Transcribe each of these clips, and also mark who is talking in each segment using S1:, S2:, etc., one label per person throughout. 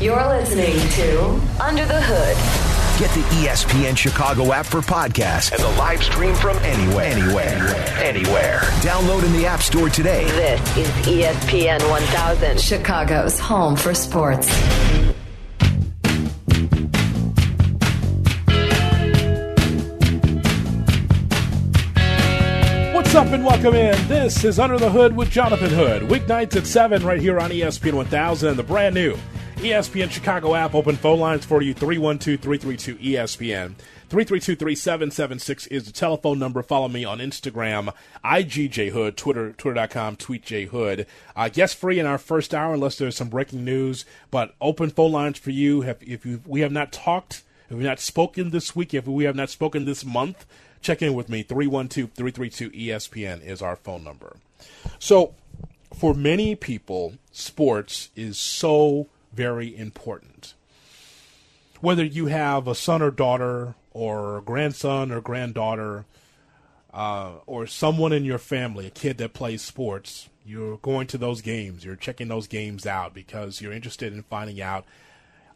S1: You're listening to Under the Hood.
S2: Get the ESPN Chicago app for podcasts and the live stream from anywhere, anywhere, anywhere. Download in the App Store today.
S1: This is ESPN 1000, Chicago's home for sports.
S3: What's up and welcome in. This is Under the Hood with Jonathan Hood. Weeknights at 7 right here on ESPN 1000 and the brand new ESPN Chicago app. Open phone lines for you 312 332 ESPN. 332 3776 is the telephone number. Follow me on Instagram, IGJHood, Twitter, twitter.com, tweetjhood. Uh, guest free in our first hour unless there's some breaking news, but open phone lines for you. If, if you, we have not talked, if we have not spoken this week, if we have not spoken this month, check in with me. 312 332 ESPN is our phone number. So, for many people, sports is so very important. Whether you have a son or daughter, or a grandson or granddaughter, uh, or someone in your family, a kid that plays sports, you're going to those games, you're checking those games out because you're interested in finding out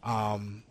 S3: um,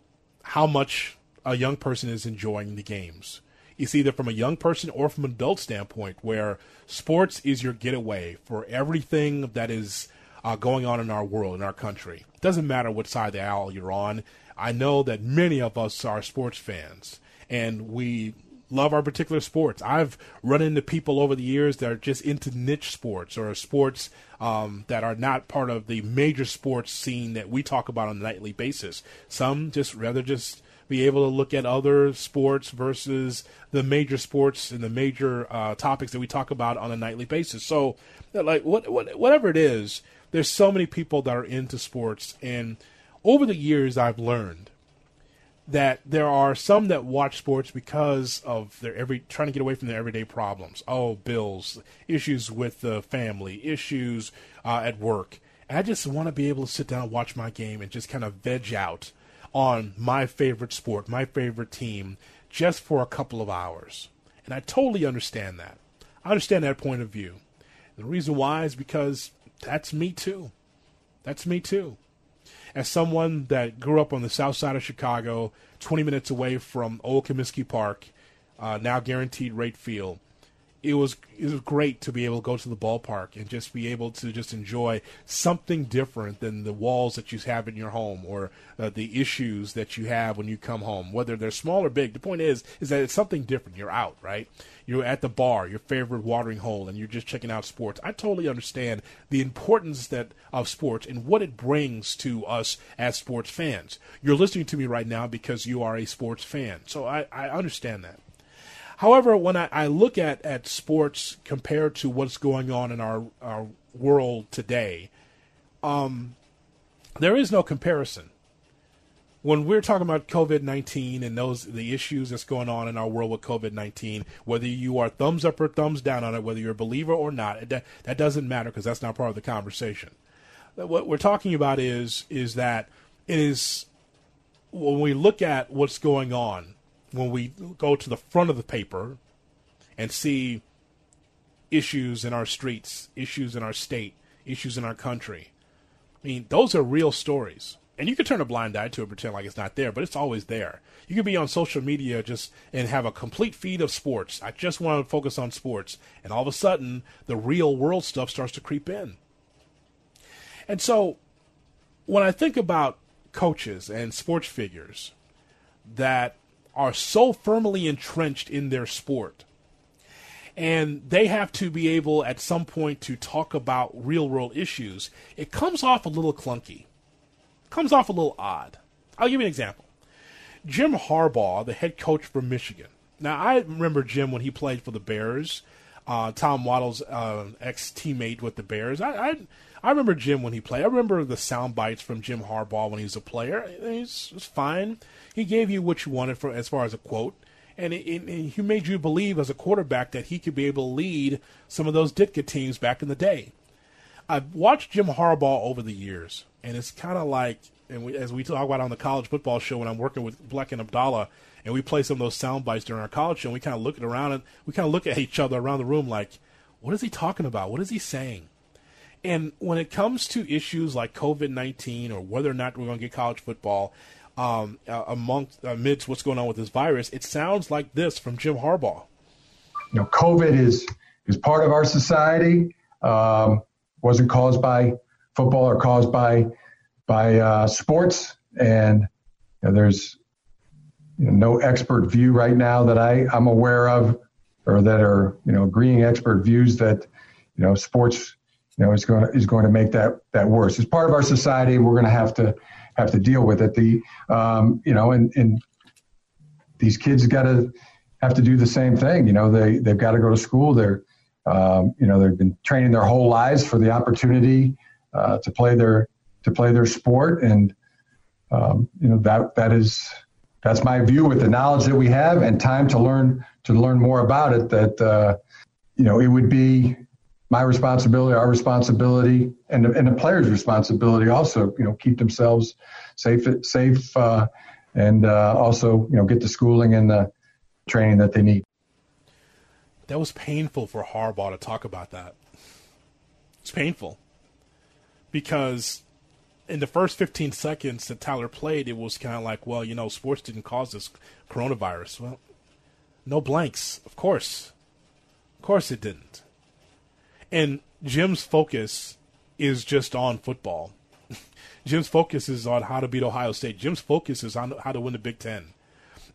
S3: how much a young person is enjoying the games. It's either from a young person or from an adult standpoint, where sports is your getaway for everything that is uh, going on in our world, in our country. Doesn't matter what side of the aisle you're on. I know that many of us are sports fans, and we love our particular sports. I've run into people over the years that are just into niche sports or sports um, that are not part of the major sports scene that we talk about on a nightly basis. Some just rather just be able to look at other sports versus the major sports and the major uh, topics that we talk about on a nightly basis. So, like what, what, whatever it is, there's so many people that are into sports, and over the years, I've learned that there are some that watch sports because of their every trying to get away from their everyday problems. Oh, bills, issues with the family, issues uh, at work. And I just want to be able to sit down and watch my game and just kind of veg out on my favorite sport, my favorite team, just for a couple of hours. And I totally understand that. I understand that point of view. The reason why is because that's me too. That's me too as someone that grew up on the south side of Chicago, 20 minutes away from Old Comiskey Park, uh, now guaranteed rate field, it was it was great to be able to go to the ballpark and just be able to just enjoy something different than the walls that you have in your home or uh, the issues that you have when you come home, whether they're small or big. The point is is that it's something different. You're out, right? You're at the bar, your favorite watering hole, and you're just checking out sports. I totally understand the importance that of sports and what it brings to us as sports fans. You're listening to me right now because you are a sports fan, so I, I understand that. However, when I, I look at, at sports compared to what's going on in our, our world today, um, there is no comparison. When we're talking about COVID nineteen and those the issues that's going on in our world with COVID nineteen, whether you are thumbs up or thumbs down on it, whether you're a believer or not, that, that doesn't matter because that's not part of the conversation. What we're talking about is is that it is when we look at what's going on when we go to the front of the paper and see issues in our streets, issues in our state, issues in our country. I mean, those are real stories. And you can turn a blind eye to it, pretend like it's not there, but it's always there. You can be on social media just and have a complete feed of sports. I just want to focus on sports, and all of a sudden, the real world stuff starts to creep in. And so, when I think about coaches and sports figures that are so firmly entrenched in their sport. And they have to be able at some point to talk about real world issues. It comes off a little clunky, comes off a little odd. I'll give you an example. Jim Harbaugh, the head coach for Michigan. Now, I remember Jim when he played for the Bears. Uh, Tom Waddle's uh, ex teammate with the Bears. I, I, I remember Jim when he played. I remember the sound bites from Jim Harbaugh when he was a player. He's, he's fine. He gave you what you wanted for as far as a quote, and it, it, he made you believe as a quarterback that he could be able to lead some of those Ditka teams back in the day. I've watched Jim Harbaugh over the years, and it's kind of like, and we, as we talk about on the college football show when I'm working with Black and Abdallah, and we play some of those sound bites during our college show, and we kind of look around and we kind of look at each other around the room like, what is he talking about? What is he saying? And when it comes to issues like COVID 19 or whether or not we're going to get college football, um, amongst amidst what's going on with this virus, it sounds like this from Jim Harbaugh.
S4: You know, COVID is is part of our society. Um, wasn't caused by football or caused by by uh, sports, and you know, there's you know, no expert view right now that I I'm aware of, or that are you know agreeing expert views that you know sports you know is going to, is going to make that that worse. It's part of our society. We're going to have to have to deal with it. The um, you know, and, and these kids got to have to do the same thing. You know, they they've got to go to school. They're um, you know they've been training their whole lives for the opportunity uh, to play their to play their sport, and um, you know that that is that's my view with the knowledge that we have and time to learn to learn more about it. That uh, you know it would be my responsibility, our responsibility, and the, and the players' responsibility also. You know, keep themselves safe, safe, uh, and uh, also you know get the schooling and the training that they need.
S3: That was painful for Harbaugh to talk about that. It's painful because in the first 15 seconds that Tyler played, it was kind of like, well, you know, sports didn't cause this coronavirus. Well, no blanks, of course. Of course it didn't. And Jim's focus is just on football. Jim's focus is on how to beat Ohio State. Jim's focus is on how to win the Big Ten.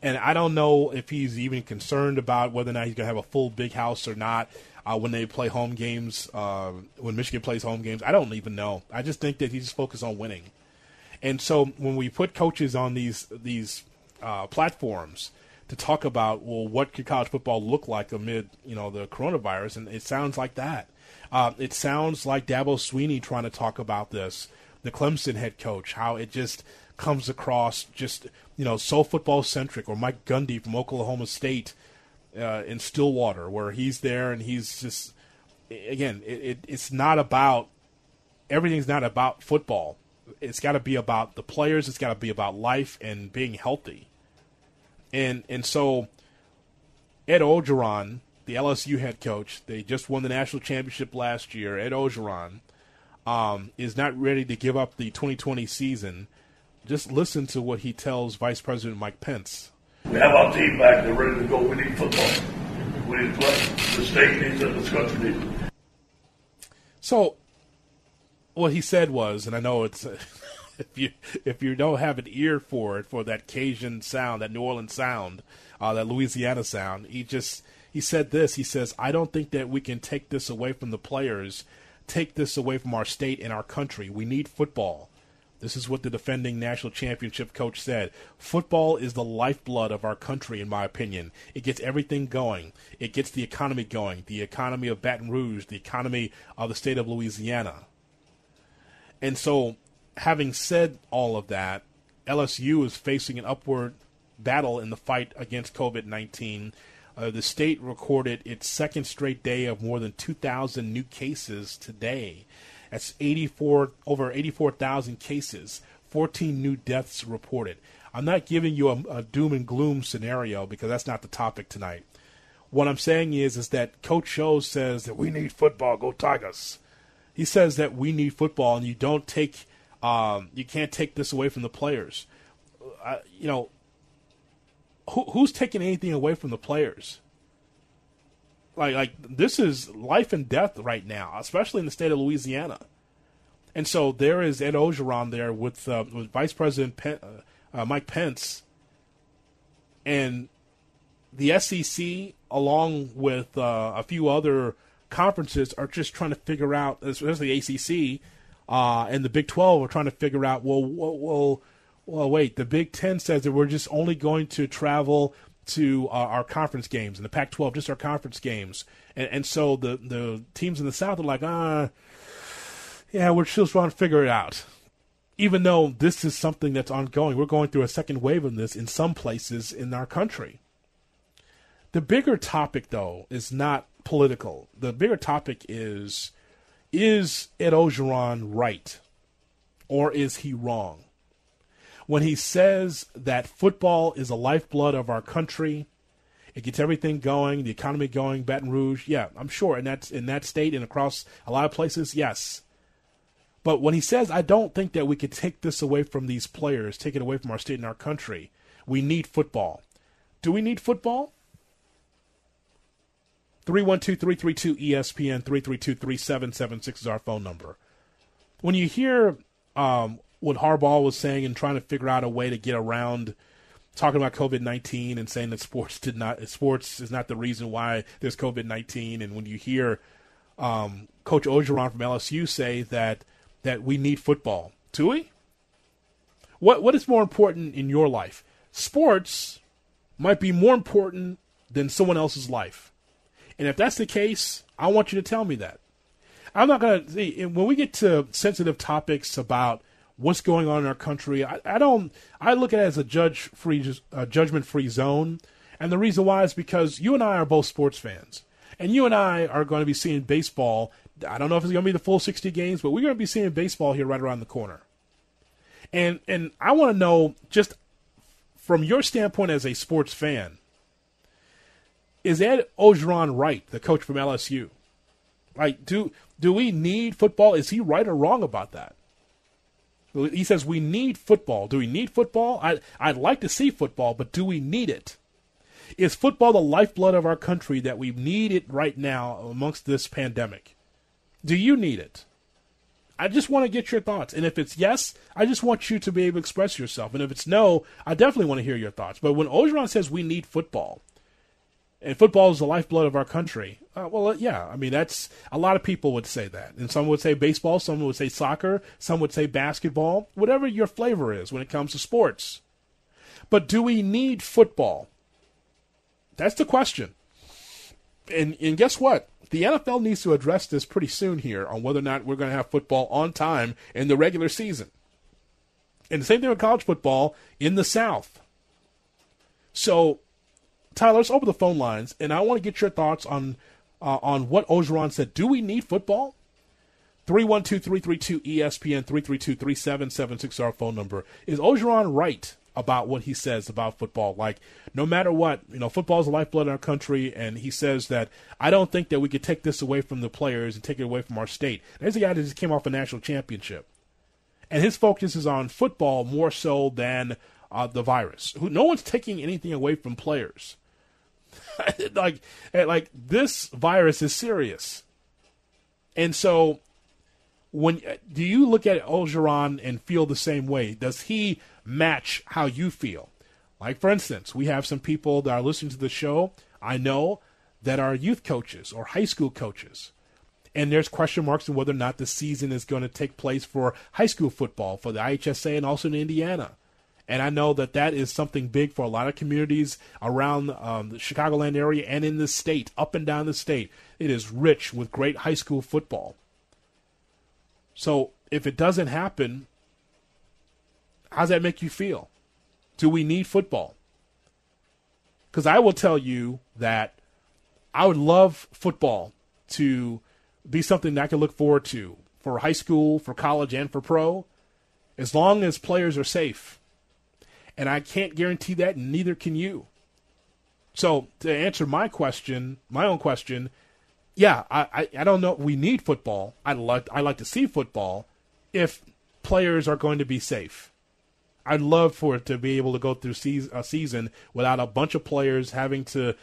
S3: And I don't know if he's even concerned about whether or not he's going to have a full big house or not uh, when they play home games, uh, when Michigan plays home games. I don't even know. I just think that he's focused on winning. And so when we put coaches on these these uh, platforms to talk about, well, what could college football look like amid you know the coronavirus, and it sounds like that. Uh, it sounds like Dabo Swinney trying to talk about this, the Clemson head coach, how it just comes across just you know so football centric, or Mike Gundy from Oklahoma State uh, in Stillwater, where he's there and he's just again, it, it, it's not about everything's not about football. It's got to be about the players. It's got to be about life and being healthy. And and so Ed Orgeron, the LSU head coach. They just won the national championship last year. Ed Orgeron um, is not ready to give up the 2020 season. Just listen to what he tells Vice President Mike Pence.
S5: We have our team back. They're ready to go. We need football. We need to play. The state needs it. This country needs it.
S3: So, what he said was, and I know it's. if you if you don't have an ear for it for that Cajun sound, that New Orleans sound, uh, that Louisiana sound, he just he said this. He says, I don't think that we can take this away from the players, take this away from our state and our country. We need football. This is what the defending national championship coach said. Football is the lifeblood of our country, in my opinion. It gets everything going. It gets the economy going, the economy of Baton Rouge, the economy of the state of Louisiana. And so, having said all of that, LSU is facing an upward battle in the fight against COVID 19 uh, the state recorded its second straight day of more than 2,000 new cases today. That's 84 over 84,000 cases, 14 new deaths reported. I'm not giving you a, a, doom and gloom scenario because that's not the topic tonight. What I'm saying is is that Coach Show says that we need football. Go Tigers. He says that we need football, and you don't take, um, you can't take this away from the players. Uh, you know, who, who's taking anything away from the players? Like, like this is life and death right now, especially in the state of Louisiana. And so there is Ed Orgeron there with, uh, with Vice President Pen, uh, uh Mike Pence, and the SEC, along with uh, a few other conferences, are just trying to figure out, especially the ACC uh, and the Big Twelve, are trying to figure out, well, well, well well, wait, the Big Ten says that we're just only going to travel to uh, our conference games, and the Pac 12, just our conference games. And, and so the, the teams in the South are like, ah, yeah, we're still trying to figure it out. Even though this is something that's ongoing, we're going through a second wave of this in some places in our country. The bigger topic, though, is not political. The bigger topic is is Ed Orgeron right or is he wrong? When he says that football is the lifeblood of our country, it gets everything going, the economy going, Baton Rouge, yeah, I'm sure in that in that state and across a lot of places, yes. But when he says, I don't think that we could take this away from these players, take it away from our state and our country, we need football. Do we need football? 312 332 ESPN 332 3776 is our phone number. When you hear um, what Harbaugh was saying and trying to figure out a way to get around talking about COVID nineteen and saying that sports did not sports is not the reason why there's COVID nineteen, and when you hear um, Coach Orgeron from LSU say that that we need football, do we? What what is more important in your life? Sports might be more important than someone else's life, and if that's the case, I want you to tell me that. I'm not going to see when we get to sensitive topics about what's going on in our country. I, I don't. I look at it as a judge free, uh, judgment free zone, and the reason why is because you and I are both sports fans, and you and I are going to be seeing baseball. I don't know if it's going to be the full 60 games, but we're going to be seeing baseball here right around the corner. And and I want to know just from your standpoint as a sports fan, is Ed Orgeron right, the coach from LSU? Like, do do we need football? Is he right or wrong about that? He says we need football. Do we need football? I, I'd like to see football, but do we need it? Is football the lifeblood of our country that we need it right now amongst this pandemic? Do you need it? I just want to get your thoughts. And if it's yes, I just want you to be able to express yourself. And if it's no, I definitely want to hear your thoughts. But when Orgeron says we need football, and football is the lifeblood of our country. Uh, well, uh, yeah, I mean that's a lot of people would say that, and some would say baseball, some would say soccer, some would say basketball, whatever your flavor is when it comes to sports. But do we need football? That's the question. And and guess what? The NFL needs to address this pretty soon here on whether or not we're going to have football on time in the regular season. And the same thing with college football in the South. So Tyler, let's open the phone lines, and I want to get your thoughts on uh, on what Orgeron said. Do we need football? 312-332-ESPN, 332-3776 our phone number. Is Orgeron right about what he says about football? Like, no matter what, you know, football is the lifeblood in our country, and he says that I don't think that we could take this away from the players and take it away from our state. There's a guy that just came off a national championship. And his focus is on football more so than uh, the virus. No one's taking anything away from players. like, eh, like this virus is serious, and so when eh, do you look at Orgeron and feel the same way? Does he match how you feel? Like, for instance, we have some people that are listening to the show. I know that are youth coaches or high school coaches. And there's question marks on whether or not the season is going to take place for high school football for the IHSA and also in Indiana. And I know that that is something big for a lot of communities around um, the Chicagoland area and in the state, up and down the state. It is rich with great high school football. So if it doesn't happen, how does that make you feel? Do we need football? Because I will tell you that I would love football to be something that I can look forward to for high school, for college, and for pro, as long as players are safe and I can't guarantee that, neither can you. So to answer my question, my own question, yeah, I, I, I don't know. We need football. I like I like to see football if players are going to be safe. I'd love for it to be able to go through a season without a bunch of players having to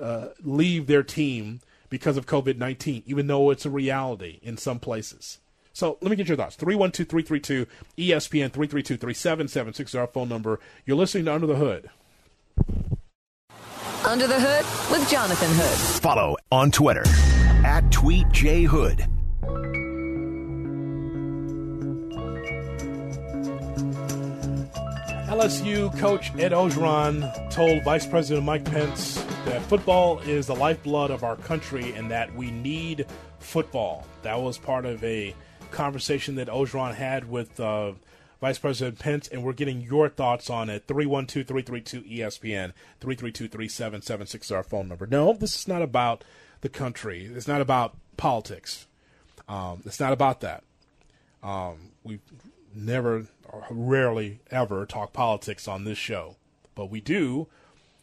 S3: uh, leave their team because of COVID 19, even though it's a reality in some places. So let me get your thoughts. 312 332 ESPN 332 3776 is our phone number. You're listening to Under the Hood.
S1: Under the Hood with Jonathan Hood.
S2: Follow on Twitter at TweetJHood.
S3: LSU coach Ed Orgeron told Vice President Mike Pence that football is the lifeblood of our country and that we need football. That was part of a conversation that Orgeron had with uh, Vice President Pence, and we're getting your thoughts on it. 312 332 ESPN, 332 3776 is our phone number. No, this is not about the country. It's not about politics. Um, it's not about that. Um, we never, rarely ever talk politics on this show, but we do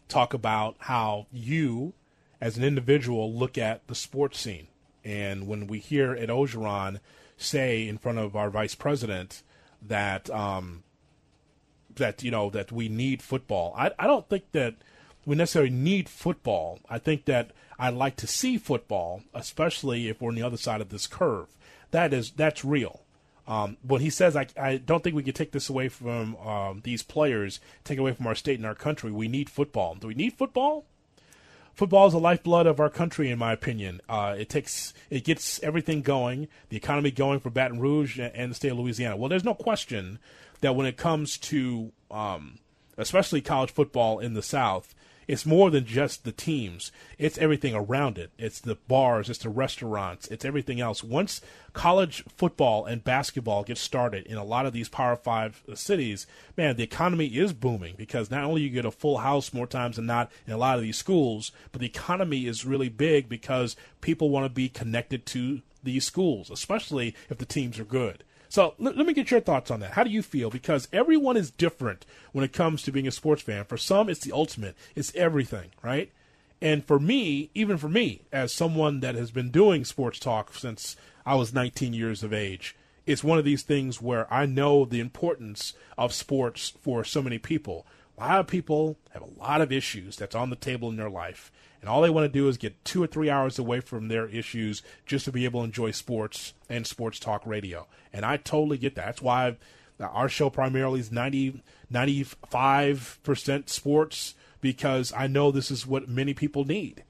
S3: talk about how you, as an individual, look at the sports scene. And when we hear Ed Orgeron say in front of our vice president that um, that you know that we need football. I, I don't think that we necessarily need football. I think that I'd like to see football, especially if we're on the other side of this curve. That is that's real. Um, when he says, I, I don't think we can take this away from um, these players, take away from our state and our country. We need football. Do we need football? Football is the lifeblood of our country, in my opinion. Uh, it takes, it gets everything going, the economy going for Baton Rouge and the state of Louisiana. Well, there's no question that when it comes to, um, especially college football in the South, it's more than just the teams. It's everything around it. It's the bars, it's the restaurants, it's everything else. Once college football and basketball get started in a lot of these Power Five cities, man, the economy is booming because not only you get a full house more times than not in a lot of these schools, but the economy is really big because people want to be connected to these schools, especially if the teams are good. So let, let, me get your thoughts on that. How do you feel? Because everyone is different when it comes to being a sports fan. For some, it's the ultimate, it's everything, right? And for me, even for me, as someone that has been doing sports talk since I was 19 years of age, it's one of these things where I know the importance of sports for so many people. A lot of people have a lot of issues that's on the table in their life and all they want to do is get two or three hours away from their issues just to be able to enjoy sports and sports talk radio. And I totally get that. That's why I've, our show primarily is 90, 95% sports because I know this is what many people need.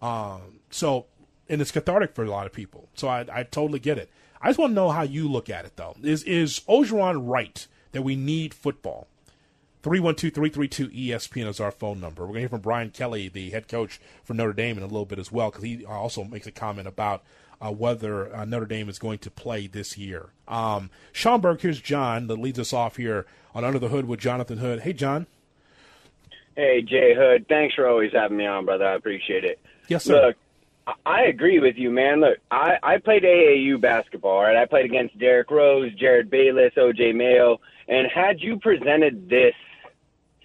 S3: Um, so, and it's cathartic for a lot of people. So I, I totally get it. I just want to know how you look at it, though. Is is Orgeron right that we need football? 312-332-ESPN is our phone number. We're going to hear from Brian Kelly, the head coach for Notre Dame, in a little bit as well, because he also makes a comment about uh, whether uh, Notre Dame is going to play this year. Um, here's John that leads us off here on Under the Hood with Jonathan Hood. Hey, John.
S6: Hey, Jay Hood. Thanks for always having me on, brother. I appreciate it.
S3: Yes, sir.
S6: Look, I agree with you, man. Look, I, I played AAU basketball, right? I played against Derrick Rose, Jerryd Bayless, OJ Mayo. And had you presented this –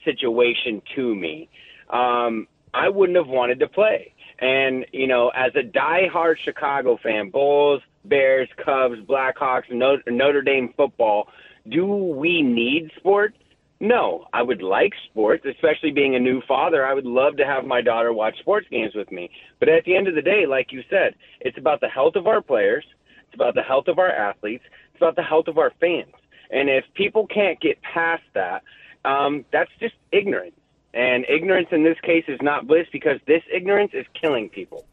S6: situation to me, um, I wouldn't have wanted to play. And, you know, as a die-hard Chicago fan, Bulls, Bears, Cubs, Blackhawks, Notre Dame football, do we need sports? No, I would like sports, especially being a new father. I would love to have my daughter watch sports games with me. But at the end of the day, like you said, it's about the health of our players, it's about the health of our athletes, it's about the health of our fans. And if people can't get past that, um, that's just ignorance. And ignorance in this case is not bliss because this ignorance is killing people.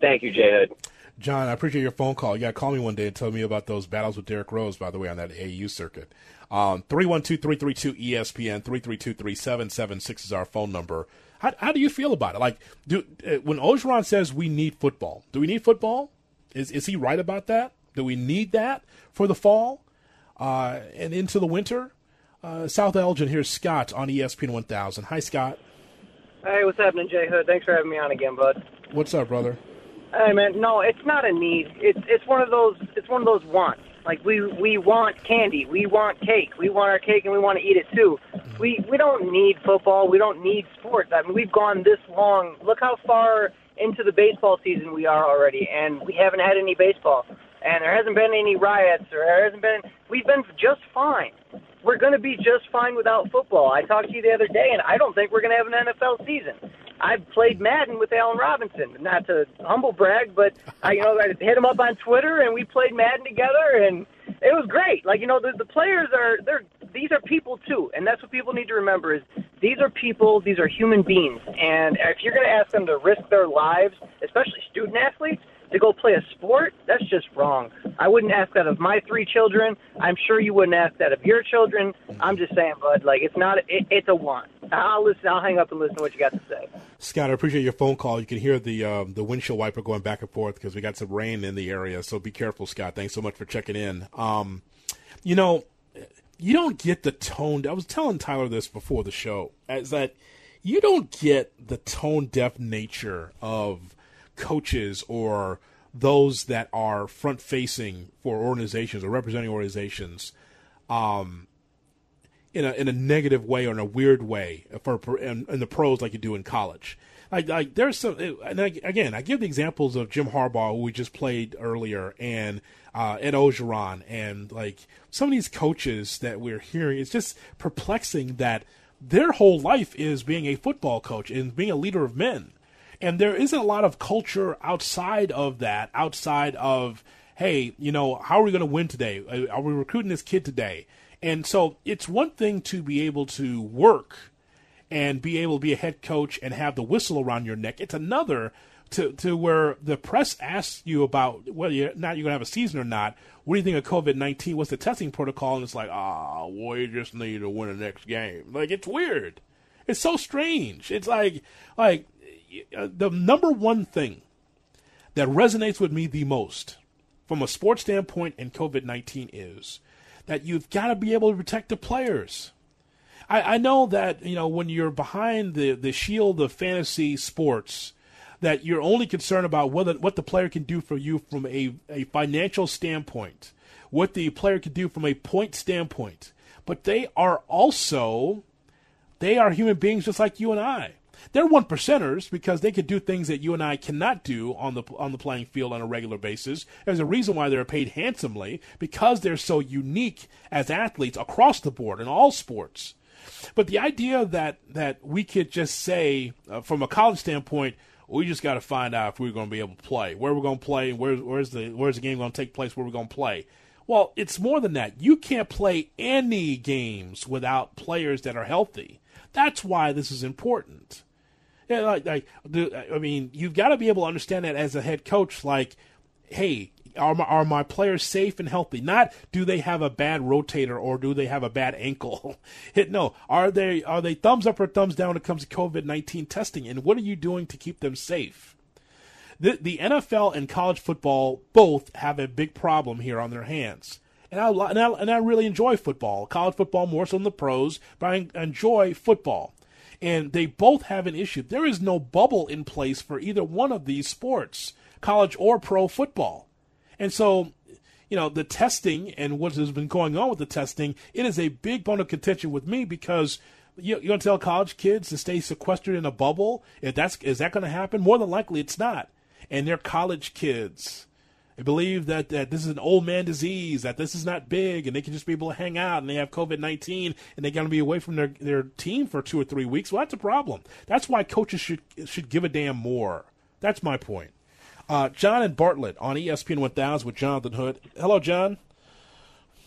S6: Thank you, Jay Hood.
S3: John, I appreciate your phone call. You got to call me one day and tell me about those battles with Derrick Rose, by the way, on that AU circuit. Um, 312-332-ESPN, 332-3776 is our phone number. How, how do you feel about it? Like, do, uh, when Orgeron says we need football, do we need football? Is, is he right about that? Do we need that for the fall uh, and into the winter? Uh, South Elgin, here's Scott on ESPN 1000. Hi, Scott.
S7: Hey, what's happening, Jay Hood? Thanks for having me on again, bud.
S3: What's up, brother?
S7: Hey, man. No, it's not a need. It's it's one of those. It's one of those wants. Like we we want candy, we want cake, we want our cake, and we want to eat it too. We we don't need football. We don't need sports. I mean, we've gone this long. Look how far into the baseball season we are already, and we haven't had any baseball. And there hasn't been any riots, or there hasn't been. We've been just fine we're going to be just fine without football. I talked to you the other day, and I don't think we're going to have an NFL season. I've played Madden with Allen Robinson, not to humble brag, but I, you know, I hit him up on Twitter, and we played Madden together, and it was great. Like, you know, the, the players are they're these are people too, and that's what people need to remember is these are people, these are human beings, and if you're going to ask them to risk their lives, especially student athletes to go play a sport, that's just wrong. I wouldn't ask that of my three children. I'm sure you wouldn't ask that of your children. I'm just saying, bud, like it's not. It, it's a want. I'll listen. I'll hang up and listen to what you got to say.
S3: Scott, I appreciate your phone call. You can hear the um, the windshield wiper going back and forth because we got some rain in the area. So be careful, Scott. Thanks so much for checking in. Um, you know, you don't get the tone. I was telling Tyler this before the show, is that you don't get the tone deaf nature of coaches or those that are front facing for organizations or representing organizations, um, in a in a negative way or in a weird way for, in, in the pros like you do in college. Like, like there's some, and again, I give the examples of Jim Harbaugh, who we just played earlier, and uh, Ed Orgeron, and like some of these coaches that we're hearing. It's just perplexing that their whole life is being a football coach and being a leader of men, and there isn't a lot of culture outside of that, outside of hey, you know, how are we going to win today? Are we recruiting this kid today? And so it's one thing to be able to work and be able to be a head coach and have the whistle around your neck. It's another to to where the press asks you about whether you're not you're gonna have a season or not. What do you think of COVID nineteen? What's the testing protocol? And it's like, ah, oh, you just need to win the next game. Like it's weird. It's so strange. It's like like uh, the number one thing that resonates with me the most from a sports standpoint in COVID nineteen is that you've got to be able to protect the players. I, I know that you know when you're behind the the shield of fantasy sports, that you're only concerned about whether what the player can do for you from a, a financial standpoint, what the player can do from a point standpoint. But they are also they are human beings just like you and I. They're one percenters because they can do things that you and I cannot do on the on the playing field on a regular basis. There's a reason why they're paid handsomely because they're so unique as athletes across the board in all sports. But the idea that that we could just say, uh, from a college standpoint, we just got to find out if we're going to be able to play, where we're going to play, where, where's the where's the game going to take place, where we're going to play. Well, it's more than that. You can't play any games without players that are healthy. That's why this is important. Yeah, like, like I mean, you've got to be able to understand that as a head coach. Like, hey, are my, are my players safe and healthy? Not do they have a bad rotator or do they have a bad ankle? no, are they are they thumbs up or thumbs down when it comes to COVID nineteen testing? And what are you doing to keep them safe? The the NFL and college football both have a big problem here on their hands. And I, and I, and I really enjoy football, college football more so than the pros, but I enjoy football and they both have an issue. There is no bubble in place for either one of these sports, college or pro football. And so, you know, the testing and what has been going on with the testing, it is a big bone of contention with me because you, you're going to tell college kids to stay sequestered in a bubble. If that's is that going to happen? More than likely, it's not. And they're college kids. They believe that, that this is an old man disease, that this is not big, and they can just be able to hang out, and they have COVID 19, and they're going to be away from their, their team for two or three weeks. Well, that's a problem. That's why coaches should, should give a damn more. That's my point. Uh, John and Bartlett on ESPN 1000 with Jonathan Hood. Hello, John.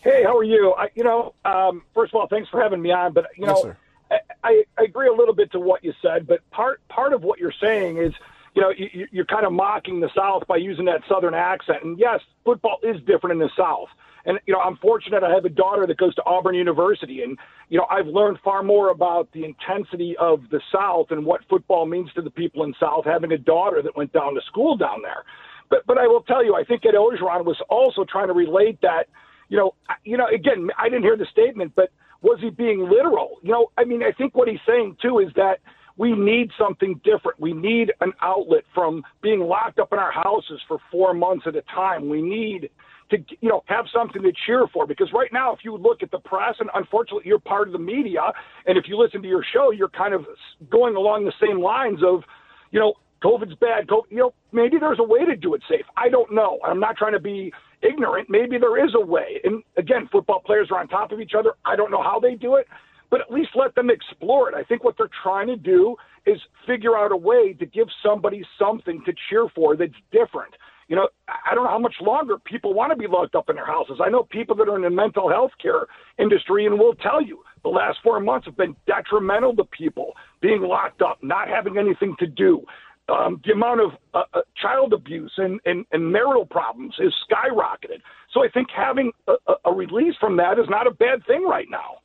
S8: Hey, how are you? I, you know, um, first of all, thanks for having me on. But you know, I, I, I agree a little bit to what you said. But part part of what you're saying is, you know, you, you're kind of mocking the South by using that Southern accent. And yes, football is different in the South. And you know, I'm fortunate. I have a daughter that goes to Auburn University, and you know, I've learned far more about the intensity of the South and what football means to the people in South. Having a daughter that went down to school down there, but but I will tell you, I think Ed Orgeron was also trying to relate that. You know, you know, again, I didn't hear the statement, but was he being literal? You know, I mean, I think what he's saying too is that we need something different. We need an outlet from being locked up in our houses for four months at a time. We need to you know have something to cheer for because right now if you look at the press and unfortunately you're part of the media and if you listen to your show you're kind of going along the same lines of you know COVID's bad. COVID, you know, maybe there's a way to do it safe. I don't know. I'm not trying to be ignorant. Maybe there is a way. And again, football players are on top of each other. I don't know how they do it, but at least let them explore it. I think what they're trying to do is figure out a way to give somebody something to cheer for that's different you know, I don't know how much longer people want to be locked up in their houses. I know people that are in the mental health care industry and will tell you the last four months have been detrimental to people being locked up, not having anything to do. Um, the amount of uh, uh, child abuse and, and, and marital problems is skyrocketed. So I think having a, a release from that is not a bad thing right now.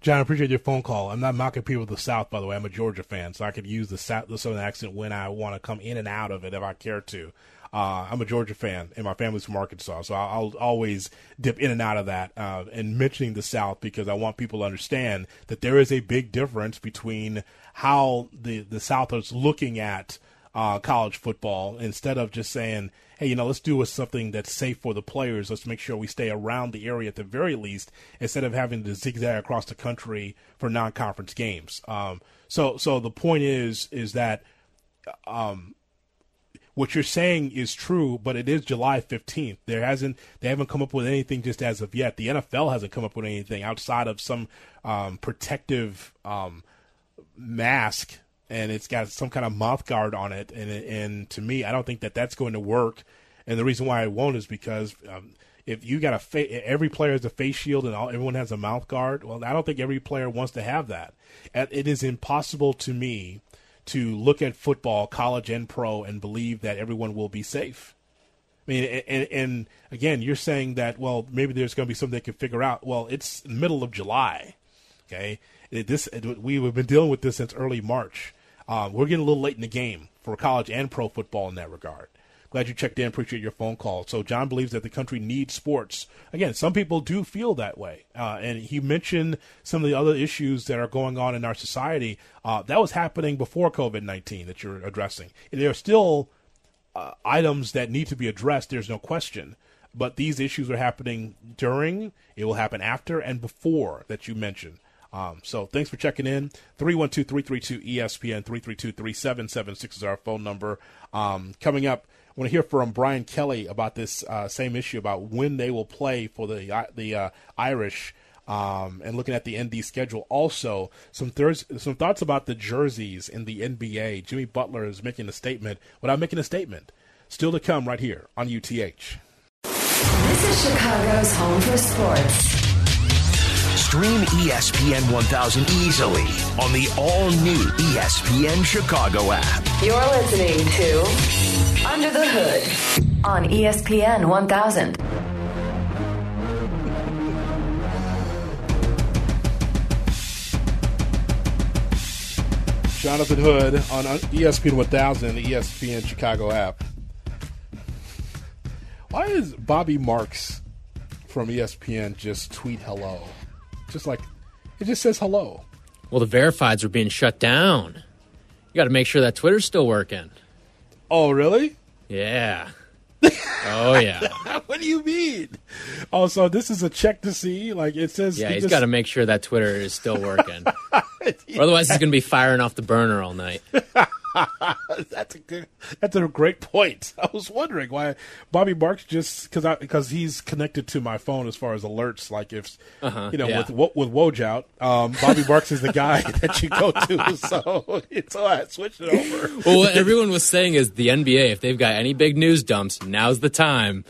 S3: John, I appreciate your phone call. I'm not mocking people of the South, by the way. I'm a Georgia fan, so I could use the South, the Southern accent when I want to come in and out of it if I care to. Uh, I'm a Georgia fan, and my family's from Arkansas, so I'll, I'll always dip in and out of that. Uh, and mentioning the South because I want people to understand that there is a big difference between how the the South is looking at uh, college football instead of just saying, hey, you know, let's do something that's safe for the players. Let's make sure we stay around the area at the very least, instead of having to zigzag across the country for non-conference games. Um, so, so the point is, is that um, what you're saying is true, but it is July 15th. There hasn't they haven't come up with anything just as of yet. The NFL hasn't come up with anything outside of some um, protective um, mask, and it's got some kind of mouth guard on it. And and to me, I don't think that that's going to work. And the reason why it won't is because um, if you got a fa- every player has a face shield and all, everyone has a mouth guard. Well, I don't think every player wants to have that. It is impossible to me to look at football, college and pro, and believe that everyone will be safe. I mean, and, and again, you're saying that well, maybe there's going to be something they can figure out. Well, it's middle of July. Okay, this we've been dealing with this since early March. Um, we're getting a little late in the game for college and pro football in that regard. Glad you checked in. Appreciate your phone call. So John believes that the country needs sports. Again, some people do feel that way, uh, and he mentioned some of the other issues that are going on in our society. Uh, that was happening before COVID nineteen that you're addressing. There are still uh, items that need to be addressed. There's no question, but these issues are happening during. It will happen after and before that you mentioned. Um, so thanks for checking in. 312-332-ESPN, 332-3776 is our phone number. Um, coming up, I want to hear from Brian Kelly about this uh, same issue about when they will play for the uh, the uh, Irish. Um, and looking at the ND schedule, also some some thoughts about the jerseys in the NBA. Jimmy Butler is making a statement without making a statement. Still to come right here on UTH.
S1: This is Chicago's home for sports.
S2: Stream ESPN 1000 easily on the all new ESPN Chicago app.
S1: You're listening to Under the Hood on ESPN 1000.
S3: Jonathan Hood on ESPN 1000, the ESPN Chicago app. Why is Bobby Marks from ESPN just tweet hello? Just like it just says hello.
S9: Well, the verifieds are being shut down. You got to make sure that Twitter's still working.
S3: Oh, really?
S9: Yeah. oh yeah.
S3: what do you mean? Oh, so this is a check to see. Like it says.
S9: Yeah, he's just... got to make sure that Twitter is still working. yeah. Otherwise, he's going to be firing off the burner all night.
S3: that's a good. That's a great point. I was wondering why Bobby Marks just because because he's connected to my phone as far as alerts. Like if uh-huh, you know yeah. with with Woj out, um, Bobby Marks is the guy that you go to. So so I switched it over.
S9: Well, what everyone was saying is the NBA. If they've got any big news dumps, now's the time.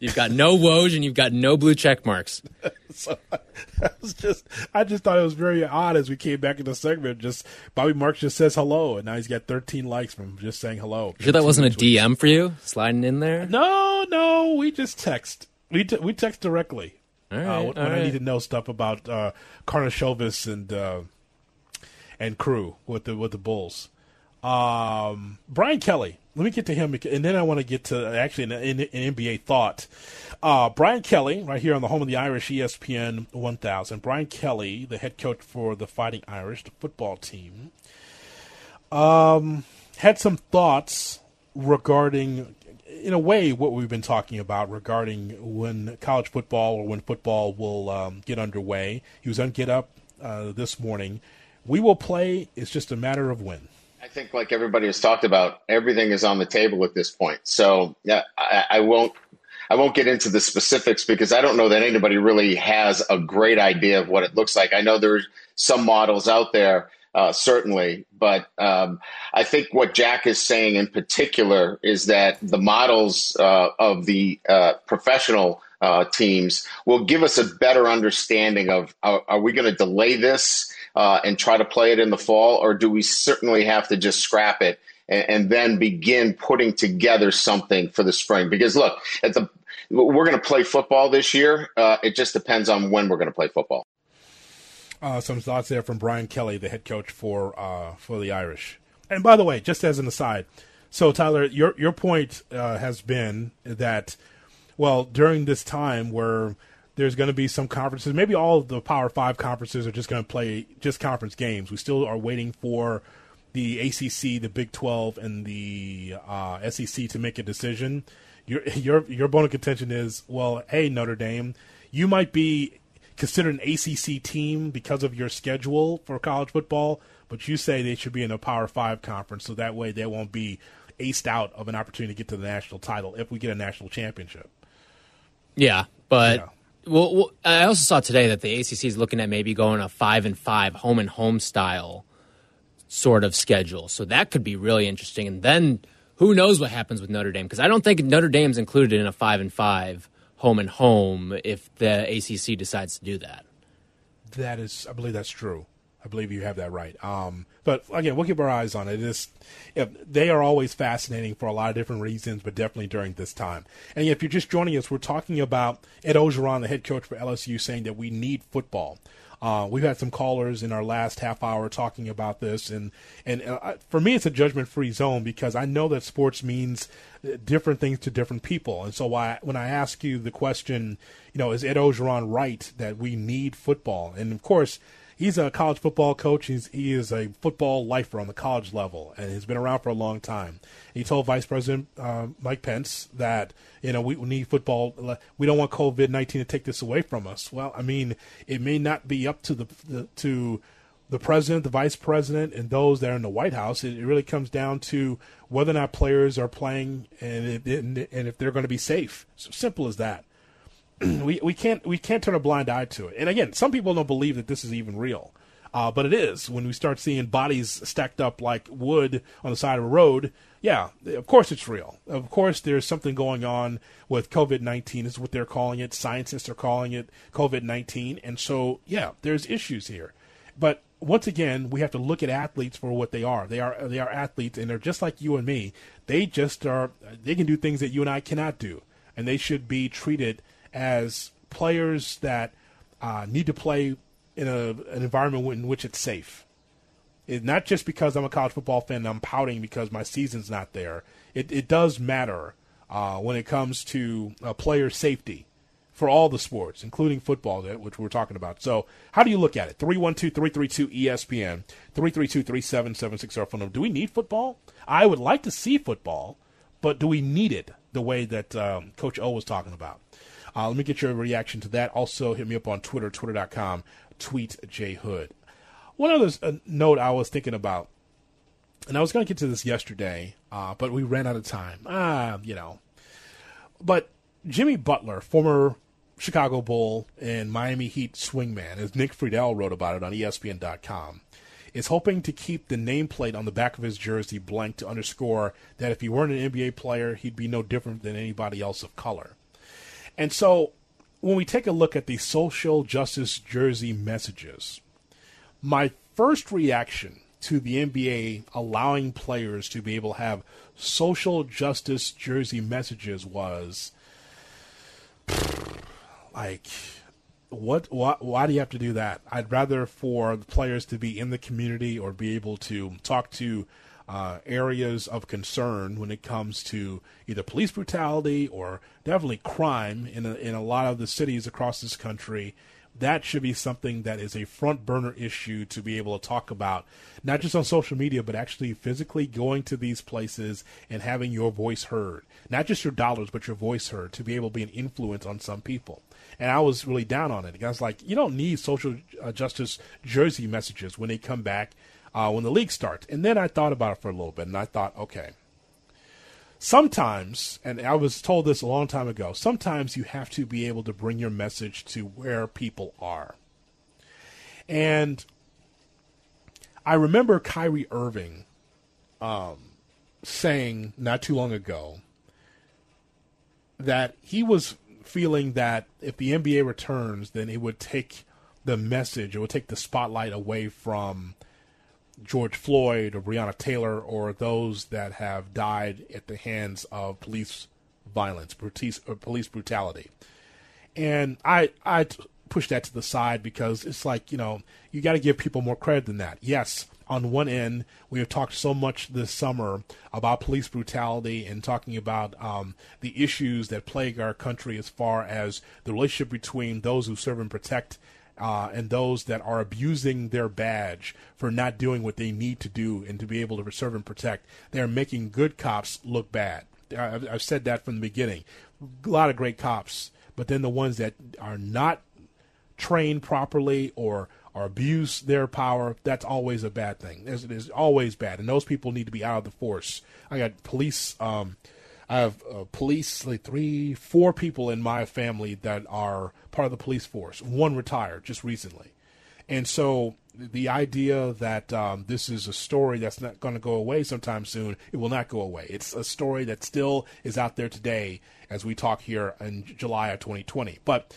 S9: You've got no Woj and you've got no blue check marks.
S3: so I was just, I just thought it was very odd as we came back in the segment. Just Bobby Marks just says hello, and now he's got 13 likes from just saying hello.
S9: You sure that wasn't a tweets. DM for you sliding in there?
S3: No, no, we just text. We t- we text directly. All right, uh, when right. I need to know stuff about uh, Karnisovas and uh, and crew with the with the Bulls. Um, Brian Kelly. Let me get to him, and then I want to get to actually an, an, NBA thought. Uh, Brian Kelly, right here on the home of the Irish, ESPN 1000. Brian Kelly, the head coach for the Fighting Irish, the football team, um, had some thoughts regarding, in a way, what we've been talking about regarding when college football or when football will um, get underway. He was on Get Up uh, this morning. We will play. It's just a matter of when.
S10: I think, like everybody has talked about, everything is on the table at this point. So, yeah, I, I won't I won't get into the specifics because I don't know that anybody really has a great idea of what it looks like. I know there's some models out there, uh, certainly, but um, I think what Jack is saying in particular is that the models uh, of the uh, professional uh, teams will give us a better understanding of are, are we going to delay this uh, and try to play it in the fall, or do we certainly have to just scrap it and, and then begin putting together something for the spring? Because look, at the we're going to play football this year. Uh, it just depends on when we're going to play football.
S3: Uh, some thoughts there from Brian Kelly, the head coach for uh, for the Irish. And by the way, just as an aside, so Tyler, your your point uh, has been that well during this time where there's going to be some conferences. Maybe all of the Power Five conferences are just going to play just conference games. We still are waiting for the ACC, the Big 12, and the uh, SEC to make a decision. Your your your bone of contention is well, hey Notre Dame, you might be considered an ACC team because of your schedule for college football, but you say they should be in a Power Five conference, so that way they won't be aced out of an opportunity to get to the national title if we get a national championship.
S9: Yeah, but. Well, well, I also saw today that the ACC is looking at maybe going a five and five home and home style sort of schedule, so that could be really interesting. And then who knows what happens with Notre Dame? Because I don't think Notre Dame's included in a five and five home and home if the ACC decides to do that.
S3: That is, I believe that's true. I believe you have that right. Um, but again, we'll keep our eyes on it. It's, they are always fascinating for a lot of different reasons, but definitely during this time. And if you're just joining us, we're talking about Ed Orgeron, the head coach for LSU, saying that we need football. Uh, we've had some callers in our last half hour talking about this, and and uh, for me, it's a judgment-free zone because I know that sports means different things to different people, and so when I ask you the question, you know, is Ed Orgeron right that we need football? And of course, he's a college football coach. He's he is a football lifer on the college level, and he's been around for a long time. He told Vice President uh, Mike Pence that you know we, we need football. We don't want COVID nineteen to take this away from us. Well, I mean, it may not be up to the, the to the president, the vice president, and those that are in the White House. It, it really comes down to whether or not players are playing and, and if they're going to be safe. So simple as that. we we can't we can't turn a blind eye to it. And again, some people don't believe that this is even real. Uh, but it is when we start seeing bodies stacked up like wood on the side of a road. Yeah, of course it's real. Of course there's something going on with COVID 19, is what they're calling it. Scientists are calling it COVID 19. And so, yeah, there's issues here. But once again, we have to look at athletes for what they are. They are they are athletes, and they're just like you and me. They just are. They can do things that you and I cannot do, and they should be treated as players that uh, need to play in a, an environment in which it's safe. It, not just because I'm a college football fan and I'm pouting because my season's not there. It, it does matter uh, when it comes to uh, player safety for all the sports, including football, which we're talking about. So, how do you look at it? 312 332 ESPN, 332 3776 our phone number. Do we need football? I would like to see football, but do we need it the way that um, Coach O was talking about? Uh, let me get your reaction to that. Also, hit me up on Twitter, twitter.com, tweet J Hood. One other uh, note I was thinking about, and I was going to get to this yesterday, uh, but we ran out of time. Ah, you know. But Jimmy Butler, former Chicago Bull and Miami Heat swingman, as Nick Friedell wrote about it on ESPN.com, is hoping to keep the nameplate on the back of his jersey blank to underscore that if he weren't an NBA player, he'd be no different than anybody else of color. And so when we take a look at the social justice jersey messages, my first reaction to the NBA allowing players to be able to have social justice jersey messages was like what why, why do you have to do that i'd rather for the players to be in the community or be able to talk to uh, areas of concern when it comes to either police brutality or definitely crime in a, in a lot of the cities across this country. That should be something that is a front burner issue to be able to talk about, not just on social media, but actually physically going to these places and having your voice heard. Not just your dollars, but your voice heard to be able to be an influence on some people and I was really down on it. I was like, you don't need social uh, justice jersey messages when they come back uh, when the league starts. And then I thought about it for a little bit, and I thought, okay, sometimes, and I was told this a long time ago, sometimes you have to be able to bring your message to where people are. And I remember Kyrie Irving um, saying not too long ago that he was feeling that if the NBA returns, then it would take the message, it would take the spotlight away from George Floyd or Breonna Taylor or those that have died at the hands of police violence, police uh, brutality. And I I push that to the side because it's like you know you got to give people more credit than that. Yes, on one end we have talked so much this summer about police brutality and talking about um, the issues that plague our country as far as the relationship between those who serve and protect uh, and those that are abusing their badge for not doing what they need to do and to be able to serve and protect. They're making good cops look bad. I've, I've said that from the beginning. A lot of great cops, but then the ones that are not trained properly or or abuse their power, that's always a bad thing. It's, it's always bad, and those people need to be out of the force. I got police. Um, I have uh, police, like three, four people in my family that are part of the police force. One retired just recently, and so the idea that um, this is a story that's not going to go away sometime soon, it will not go away. It's a story that still is out there today as we talk here in July of 2020. But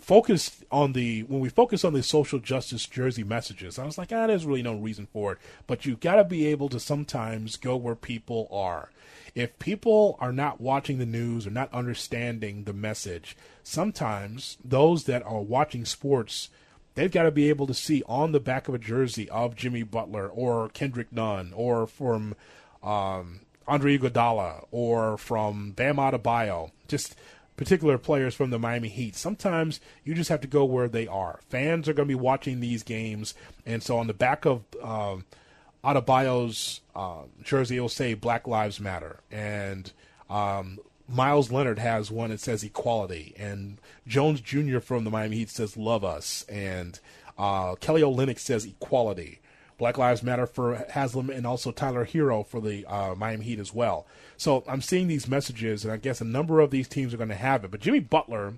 S3: focused on the when we focus on the social justice jersey messages, I was like, ah, there's really no reason for it. But you got to be able to sometimes go where people are. If people are not watching the news or not understanding the message, sometimes those that are watching sports, they've got to be able to see on the back of a jersey of Jimmy Butler or Kendrick Nunn or from um, Andre Iguodala or from Bam Adebayo, just particular players from the Miami Heat. Sometimes you just have to go where they are. Fans are going to be watching these games, and so on the back of uh, Adebayo's uh, jersey, it'll say Black Lives Matter, and um, Meyers Leonard has one that says equality, and Jones Jr. from the Miami Heat says love us, and uh, Kelly Olynyk says equality. Black Lives Matter for Haslem and also Tyler Herro for the uh, Miami Heat as well. So I'm seeing these messages, and I guess a number of these teams are going to have it. But Jimmy Butler,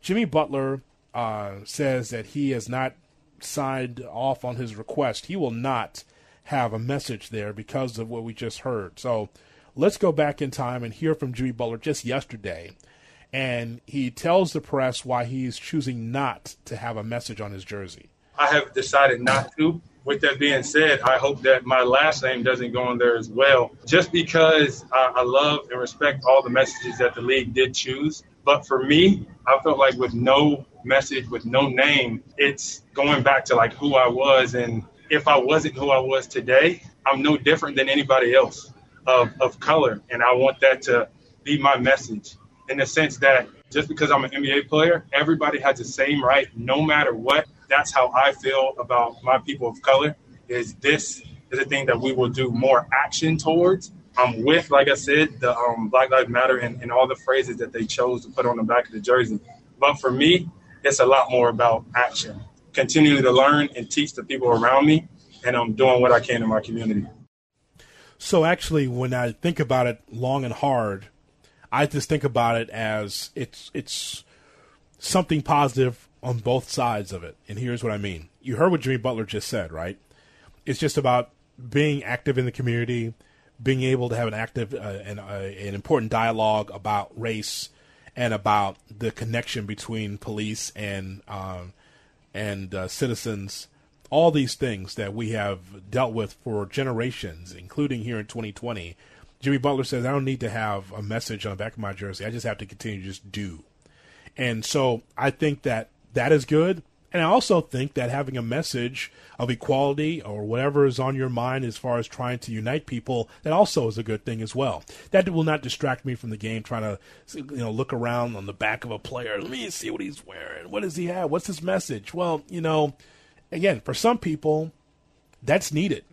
S3: Jimmy Butler uh, says that he has not signed off on his request. He will not have a message there because of what we just heard. So let's go back in time and hear from Jimmy Butler just yesterday. And he tells the press why he's choosing not to have a message on his jersey.
S11: I have decided not to with that being said, I hope that my last name doesn't go in there as well, just because I, I, love and respect all the messages that the league did choose. But for me, I felt like with no message, with no name, it's going back to like who I was. And if I wasn't who I was today, I'm no different than anybody else of, of color. And I want that to be my message in the sense that just because I'm an NBA player, everybody has the same right, no matter what. That's how I feel about my people of color. Is this is a thing that we will do more action towards. I'm with, like I said, the um, Black Lives Matter and, and all the phrases that they chose to put on the back of the jersey. But for me, it's a lot more about action. Continuing to learn and teach the people around me, and I'm doing what I can in my community.
S3: So actually, when I think about it long and hard, I just think about it as it's it's something positive on both sides of it. And here's what I mean. You heard what Jimmy Butler just said, right? It's just about being active in the community, being able to have an active uh, and uh, an important dialogue about race and about the connection between police and um, and uh, citizens. All these things that we have dealt with for generations, including here in 2020, Jimmy Butler says, I don't need to have a message on the back of my jersey. I just have to continue to just do. And so I think that that is good. And I also think that having a message of equality or whatever is on your mind as far as trying to unite people, that also is a good thing as well. That will not distract me from the game trying to you know look around on the back of a player. Let me see what he's wearing. What does he have? What's his message? Well, you know, again, for some people, that's needed.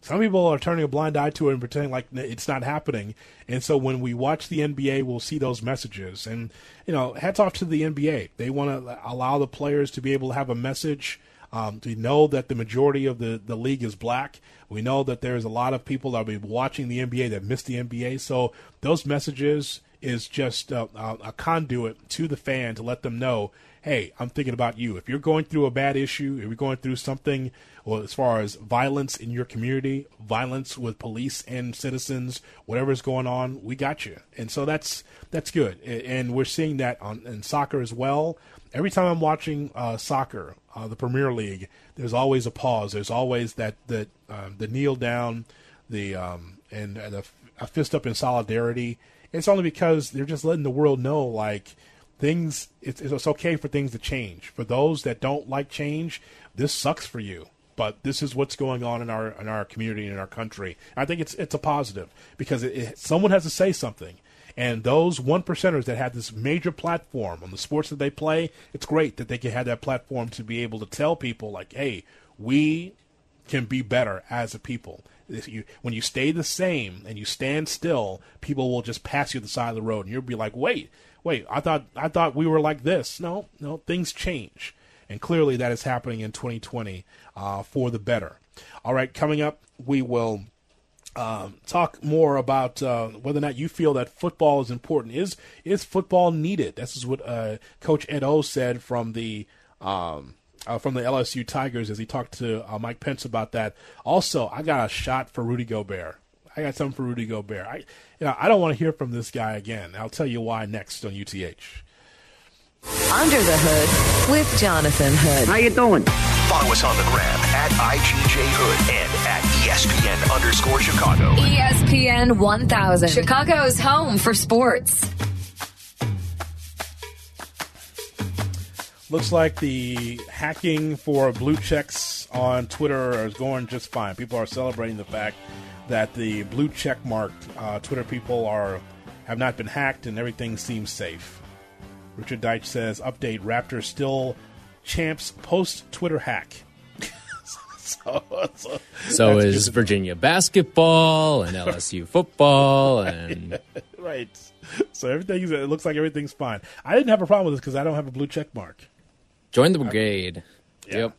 S3: Some people are turning a blind eye to it and pretending like it's not happening. And so when we watch the NBA, we'll see those messages. And, you know, hats off to the NBA. They want to allow the players to be able to have a message. Um, we know that the majority of the, the league is black. We know that there's a lot of people that will be watching the NBA that miss the NBA. So those messages is just a, a conduit to the fan to let them know hey, I'm thinking about you. If you're going through a bad issue, if you're going through something well, as far as violence in your community, violence with police and citizens, whatever's going on, we got you. And so that's that's good. And we're seeing that on in soccer as well. Every time I'm watching uh, soccer, uh, the Premier League, there's always a pause. There's always that that uh, the kneel down, the um, and the, a fist up in solidarity. It's only because they're just letting the world know, like things. It's, it's okay for things to change. For those that don't like change, this sucks for you but this is what's going on in our in our community and in our country. I think it's it's a positive because it, it, someone has to say something. And those one percenters that have this major platform on the sports that they play, it's great that they can have that platform to be able to tell people like, hey, we can be better as a people. You, when you stay the same and you stand still, people will just pass you the side of the road, and you'll be like, "Wait, wait, I thought I thought we were like this." No, no, things change, and clearly that is happening in 2020 uh, for the better. All right, coming up, we will um, talk more about uh, whether or not you feel that football is important. Is is football needed? This is what uh, Coach Ed O said from the um, uh, from the LSU Tigers as he talked to uh, Mike Pence about that. Also, I got a shot for Rudy Gobert. I got something for Rudy Gobert. I, you know, I don't want to hear from this guy again. I'll tell you why next on UTH.
S1: Under the Hood with Jonathan Hood.
S2: How you doing? Follow us on the gram at IGJ Hood and at ESPN underscore Chicago.
S1: ESPN 1000, Chicago's home for sports.
S3: Looks like the hacking for blue checks on Twitter is going just fine. People are celebrating the fact that the blue check marked uh, Twitter people are have not been hacked and everything seems safe. Richard Deitsch says, "Update: Raptor still champs post Twitter hack."
S9: so, so, so is Virginia basketball and LSU football and
S3: right. So everything it looks like everything's fine. I didn't have a problem with this because I don't have a blue check mark.
S9: Join the brigade. I, yeah. Yep.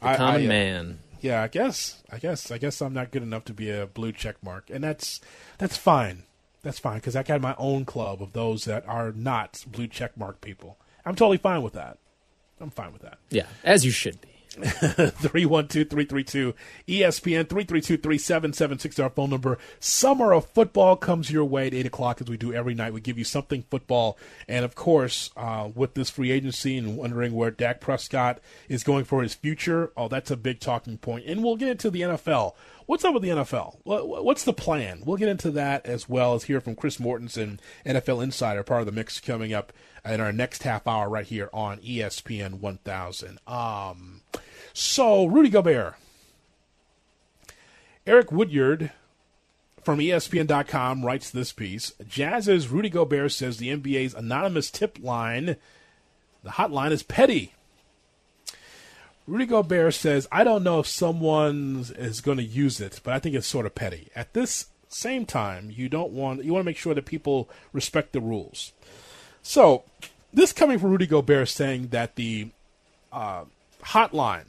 S9: The
S3: I,
S9: common
S3: I, uh,
S9: man.
S3: Yeah, I guess. I guess. I guess I'm not good enough to be a blue check mark, and that's that's fine. That's fine because I got my own club of those that are not blue check mark people. I'm totally fine with that. I'm fine with that.
S9: Yeah, as you should be.
S3: 312-332 ESPN 332-3776 our phone number. Summer of football comes your way at 8 o'clock as we do every night. We give you something football. And of course, uh, with this free agency and wondering where Dak Prescott is going for his future, oh, that's a big talking point. And we'll get into the NFL. What's up with the NFL? What's the plan? We'll get into that as well as hear from Chris Mortensen, NFL Insider, part of the mix coming up in our next half hour right here on ESPN 1000. Um, so, Rudy Gobert. Eric Woodyard from ESPN.com writes this piece Jazz's Rudy Gobert says the NBA's anonymous tip line, the hotline, is petty. Rudy Gobert says, I don't know if someone is going to use it, but I think it's sort of petty. At this same time, you don't want you want to make sure that people respect the rules. So, this coming from Rudy Gobert saying that the uh, hotline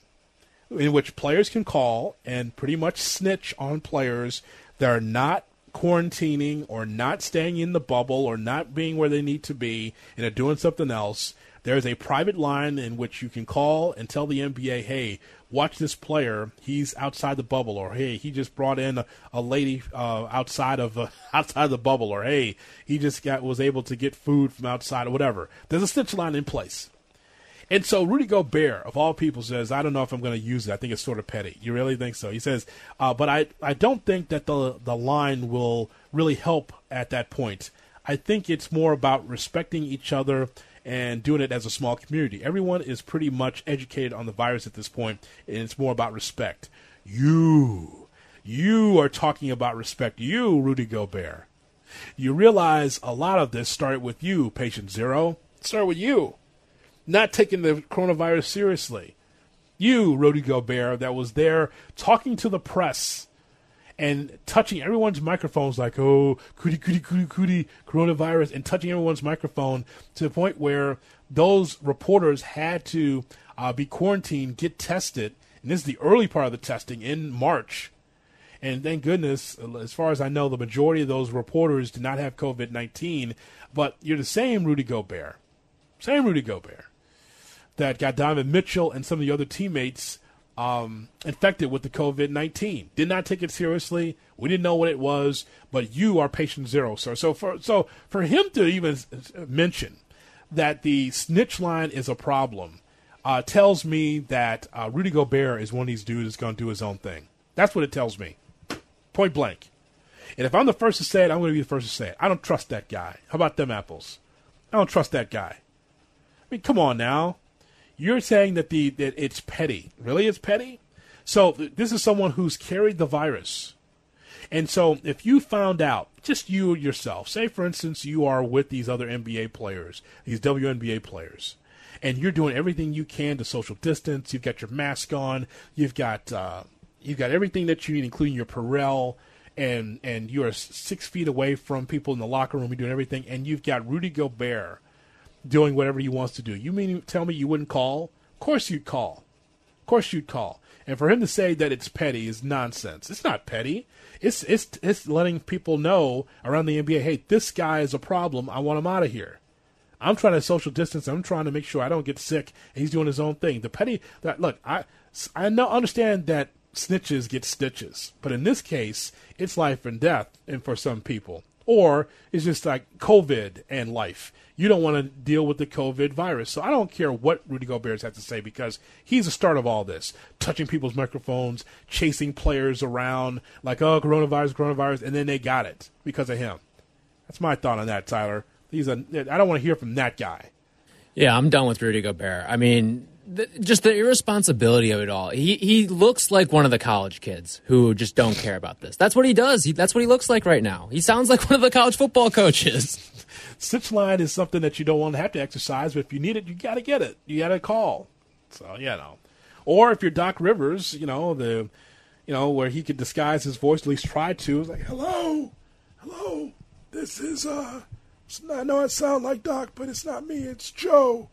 S3: in which players can call and pretty much snitch on players that are not quarantining or not staying in the bubble or not being where they need to be and are doing something else. There's a private line in which you can call and tell the NBA, hey, watch this player. He's outside the bubble, or hey, he just brought in a, a lady uh, outside of uh, outside the bubble, or hey, he just got was able to get food from outside, or whatever. There's a stitch line in place. And so Rudy Gobert, of all people, says, I don't know if I'm going to use it. I think it's sort of petty. You really think so? He says, uh, but I, I don't think that the, the line will really help at that point. I think it's more about respecting each other and doing it as a small community. Everyone is pretty much educated on the virus at this point, and it's more about respect. You, you are talking about respect. You, Rudy Gobert. You realize a lot of this started with you, patient zero. It started with you not taking the coronavirus seriously. You, Rudy Gobert, that was there talking to the press and touching everyone's microphones like, oh, cootie, cootie, cootie, cootie, coronavirus, and touching everyone's microphone to the point where those reporters had to uh, be quarantined, get tested. And this is the early part of the testing in March. And thank goodness, as far as I know, the majority of those reporters did not have COVID 19. But you're the same Rudy Gobert. Same Rudy Gobert that got Donovan Mitchell and some of the other teammates um, infected with the COVID 19. Did not take it seriously. We didn't know what it was, but you are patient zero, sir. So for, so for him to even mention that the snitch line is a problem uh, tells me that uh, Rudy Gobert is one of these dudes that's going to do his own thing. That's what it tells me. Point blank. And if I'm the first to say it, I'm going to be the first to say it. I don't trust that guy. How about them apples? I don't trust that guy. I mean, come on now. You're saying that the that it's petty. Really, it's petty. So this is someone who's carried the virus. And so if you found out, just you yourself, say for instance you are with these other NBA players, these WNBA players, and you're doing everything you can to social distance, you've got your mask on, you've got uh, You've got everything that you need, including your Purell, and and you are six feet away from people in the locker room. You're doing everything, and you've got Rudy Gobert doing whatever he wants to do. You mean tell me you wouldn't call? Of course you'd call. Of course you'd call. And for him to say that it's petty is nonsense. It's not petty. It's it's it's letting people know around the NBA, hey, this guy is a problem. I want him out of here. I'm trying to social distance. I'm trying to make sure I don't get sick. And he's doing his own thing. The petty that look, I I know understand that snitches get stitches, but in this case, it's life and death, and for some people, or it's just like COVID and life. You don't want to deal with the COVID virus, so I don't care what Rudy Gobert has to say because he's the start of all this, touching people's microphones, chasing players around like oh coronavirus, coronavirus, and then they got it because of him. That's my thought on that, Tyler. He's a. I don't want to hear from that guy.
S9: Yeah, I'm done with Rudy Gobert. I mean, the, just the irresponsibility of it all. He he looks like one of the college kids who just don't care about this. That's what he does. He, that's what he looks like right now. He sounds like one of the college football coaches.
S3: Stitch line is something that you don't want to have to exercise, but if you need it, you got to get it. You got to call. So you know, or if you're Doc Rivers, you know the, you know where he could disguise his voice, at least try to. It's like, hello, hello, this is uh, I know I sound like Doc, but it's not me. It's Joe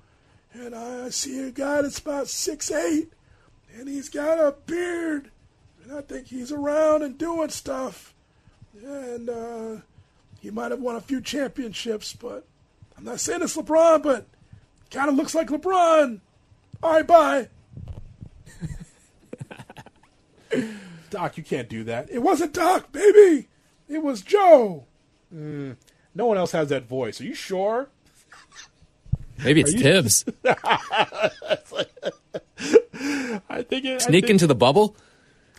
S3: and I see a guy that's about six eight, and he's got a beard, and I think he's around and doing stuff, and uh, he might have won a few championships, but I'm not saying it's LeBron, but kind of looks like LeBron. All right, bye. Doc, you can't do that. It wasn't Doc, baby. It was Joe. Mm, no one else has that voice. Are you sure?
S9: Maybe it's Thibs.
S3: I think it,
S9: sneak
S3: think,
S9: into the bubble.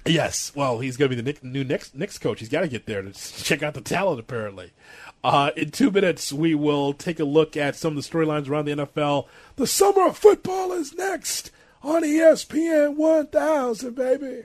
S3: Yes. Well, he's going to be the new next Knicks coach. He's got to get there to check out the talent. Apparently, uh, in two minutes we will take a look at some of the storylines around the NFL. The summer of football is next on ESPN 1000, baby.